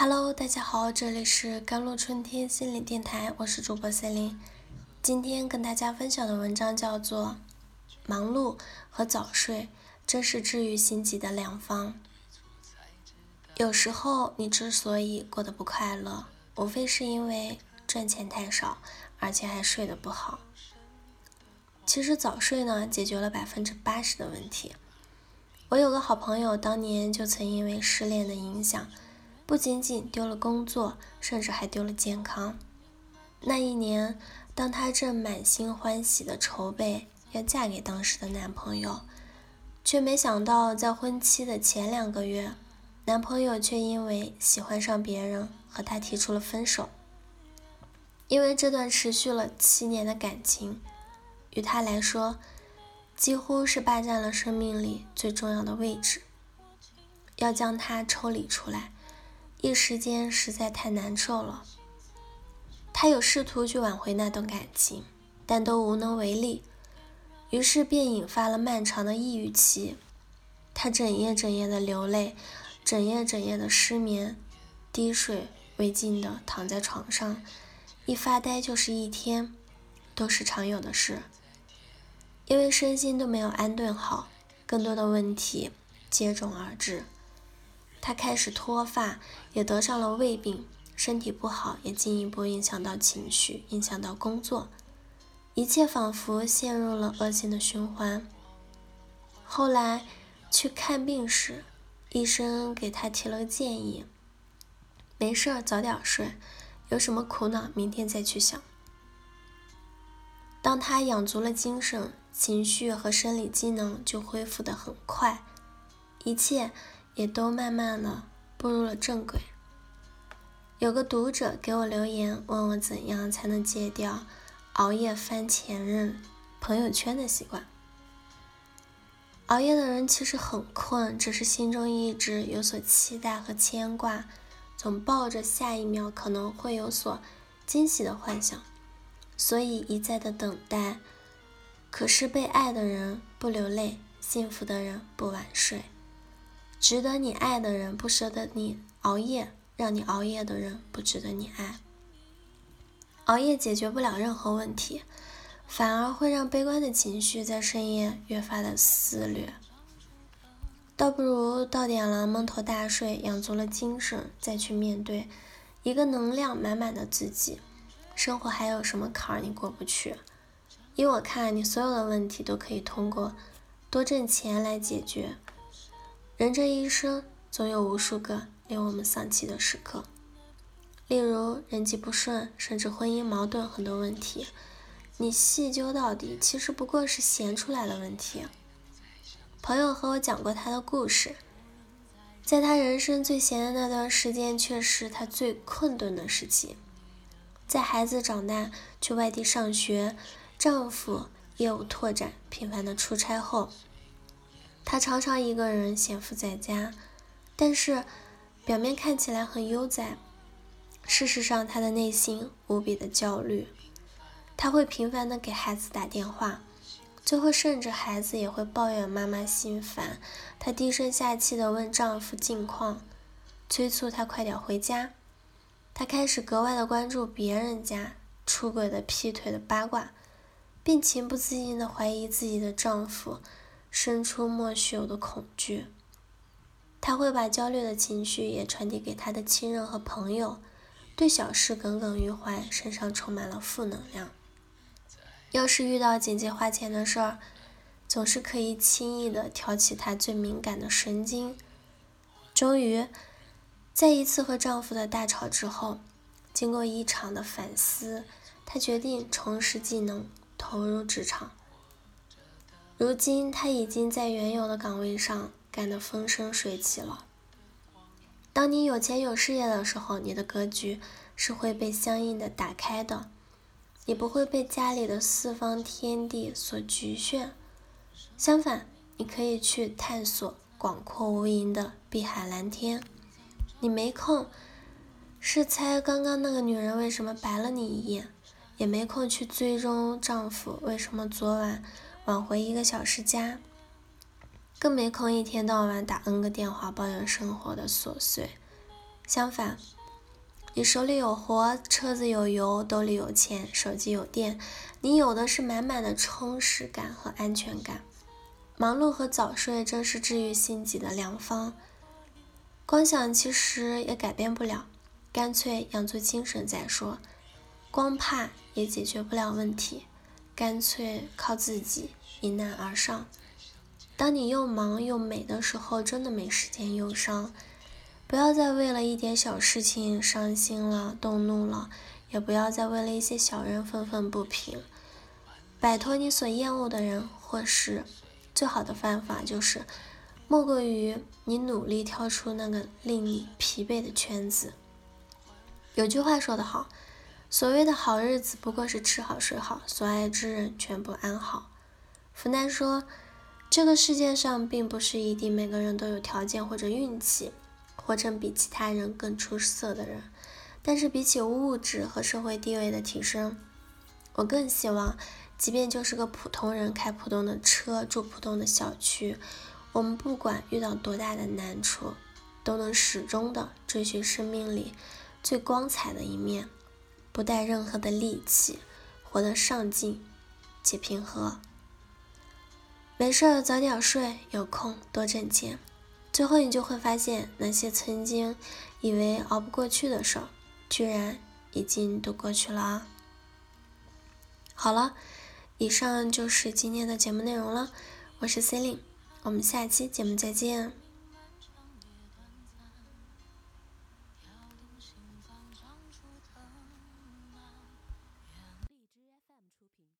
Hello，大家好，这里是甘露春天心理电台，我是主播森林。今天跟大家分享的文章叫做《忙碌和早睡真是治愈心急的良方》。有时候你之所以过得不快乐，无非是因为赚钱太少，而且还睡得不好。其实早睡呢，解决了百分之八十的问题。我有个好朋友，当年就曾因为失恋的影响，不仅仅丢了工作，甚至还丢了健康。那一年，当她正满心欢喜的筹备要嫁给当时的男朋友，却没想到在婚期的前两个月，男朋友却因为喜欢上别人，和她提出了分手。因为这段持续了七年的感情。与他来说，几乎是霸占了生命里最重要的位置。要将他抽离出来，一时间实在太难受了。他有试图去挽回那段感情，但都无能为力。于是便引发了漫长的抑郁期。他整夜整夜的流泪，整夜整夜的失眠，滴水未进的躺在床上，一发呆就是一天，都是常有的事。因为身心都没有安顿好，更多的问题接踵而至。他开始脱发，也得上了胃病，身体不好也进一步影响到情绪，影响到工作，一切仿佛陷入了恶性的循环。后来去看病时，医生给他提了个建议：没事儿，早点睡，有什么苦恼明天再去想。当他养足了精神。情绪和生理机能就恢复得很快，一切也都慢慢的步入了正轨。有个读者给我留言，问我怎样才能戒掉熬夜翻前任朋友圈的习惯。熬夜的人其实很困，只是心中一直有所期待和牵挂，总抱着下一秒可能会有所惊喜的幻想，所以一再的等待。可是被爱的人不流泪，幸福的人不晚睡，值得你爱的人不舍得你熬夜，让你熬夜的人不值得你爱。熬夜解决不了任何问题，反而会让悲观的情绪在深夜越发的肆虐。倒不如到点了蒙头大睡，养足了精神，再去面对一个能量满满的自己。生活还有什么坎儿你过不去？依我看，你所有的问题都可以通过多挣钱来解决。人这一生总有无数个令我们丧气的时刻，例如人际不顺，甚至婚姻矛盾，很多问题，你细究到底，其实不过是闲出来的问题。朋友和我讲过他的故事，在他人生最闲的那段时间，却是他最困顿的时期。在孩子长大去外地上学。丈夫业务拓展，频繁的出差后，她常常一个人闲赋在家，但是表面看起来很悠哉，事实上她的内心无比的焦虑。她会频繁的给孩子打电话，最后甚至孩子也会抱怨妈妈心烦。她低声下气的问丈夫近况，催促他快点回家。她开始格外的关注别人家出轨的、劈腿的八卦。并情不自禁的怀疑自己的丈夫，生出莫须有的恐惧。她会把焦虑的情绪也传递给她的亲人和朋友，对小事耿耿于怀，身上充满了负能量。要是遇到紧急花钱的事儿，总是可以轻易的挑起她最敏感的神经。终于，在一次和丈夫的大吵之后，经过一场的反思，她决定重拾技能。投入职场，如今他已经在原有的岗位上干得风生水起了。当你有钱有事业的时候，你的格局是会被相应的打开的，你不会被家里的四方天地所局限。相反，你可以去探索广阔无垠的碧海蓝天。你没空，是猜刚刚那个女人为什么白了你一眼。也没空去追踪丈夫为什么昨晚晚回一个小时家，更没空一天到晚打 N 个电话抱怨生活的琐碎。相反，你手里有活，车子有油，兜里有钱，手机有电，你有的是满满的充实感和安全感。忙碌和早睡正是治愈心急的良方。光想其实也改变不了，干脆养足精神再说。光怕也解决不了问题，干脆靠自己迎难而上。当你又忙又美的时候，真的没时间忧伤。不要再为了一点小事情伤心了、动怒了，也不要再为了一些小人愤愤不平。摆脱你所厌恶的人或事，最好的办法就是，莫过于你努力跳出那个令你疲惫的圈子。有句话说得好。所谓的好日子，不过是吃好睡好，所爱之人全部安好。福南说，这个世界上并不是一定每个人都有条件或者运气，活成比其他人更出色的人。但是比起物质和社会地位的提升，我更希望，即便就是个普通人，开普通的车，住普通的小区，我们不管遇到多大的难处，都能始终的追寻生命里最光彩的一面。不带任何的戾气，活得上进且平和。没事儿早点睡，有空多挣钱。最后你就会发现，那些曾经以为熬不过去的事儿，居然已经都过去了啊！好了，以上就是今天的节目内容了。我是 c e l i n e 我们下期节目再见。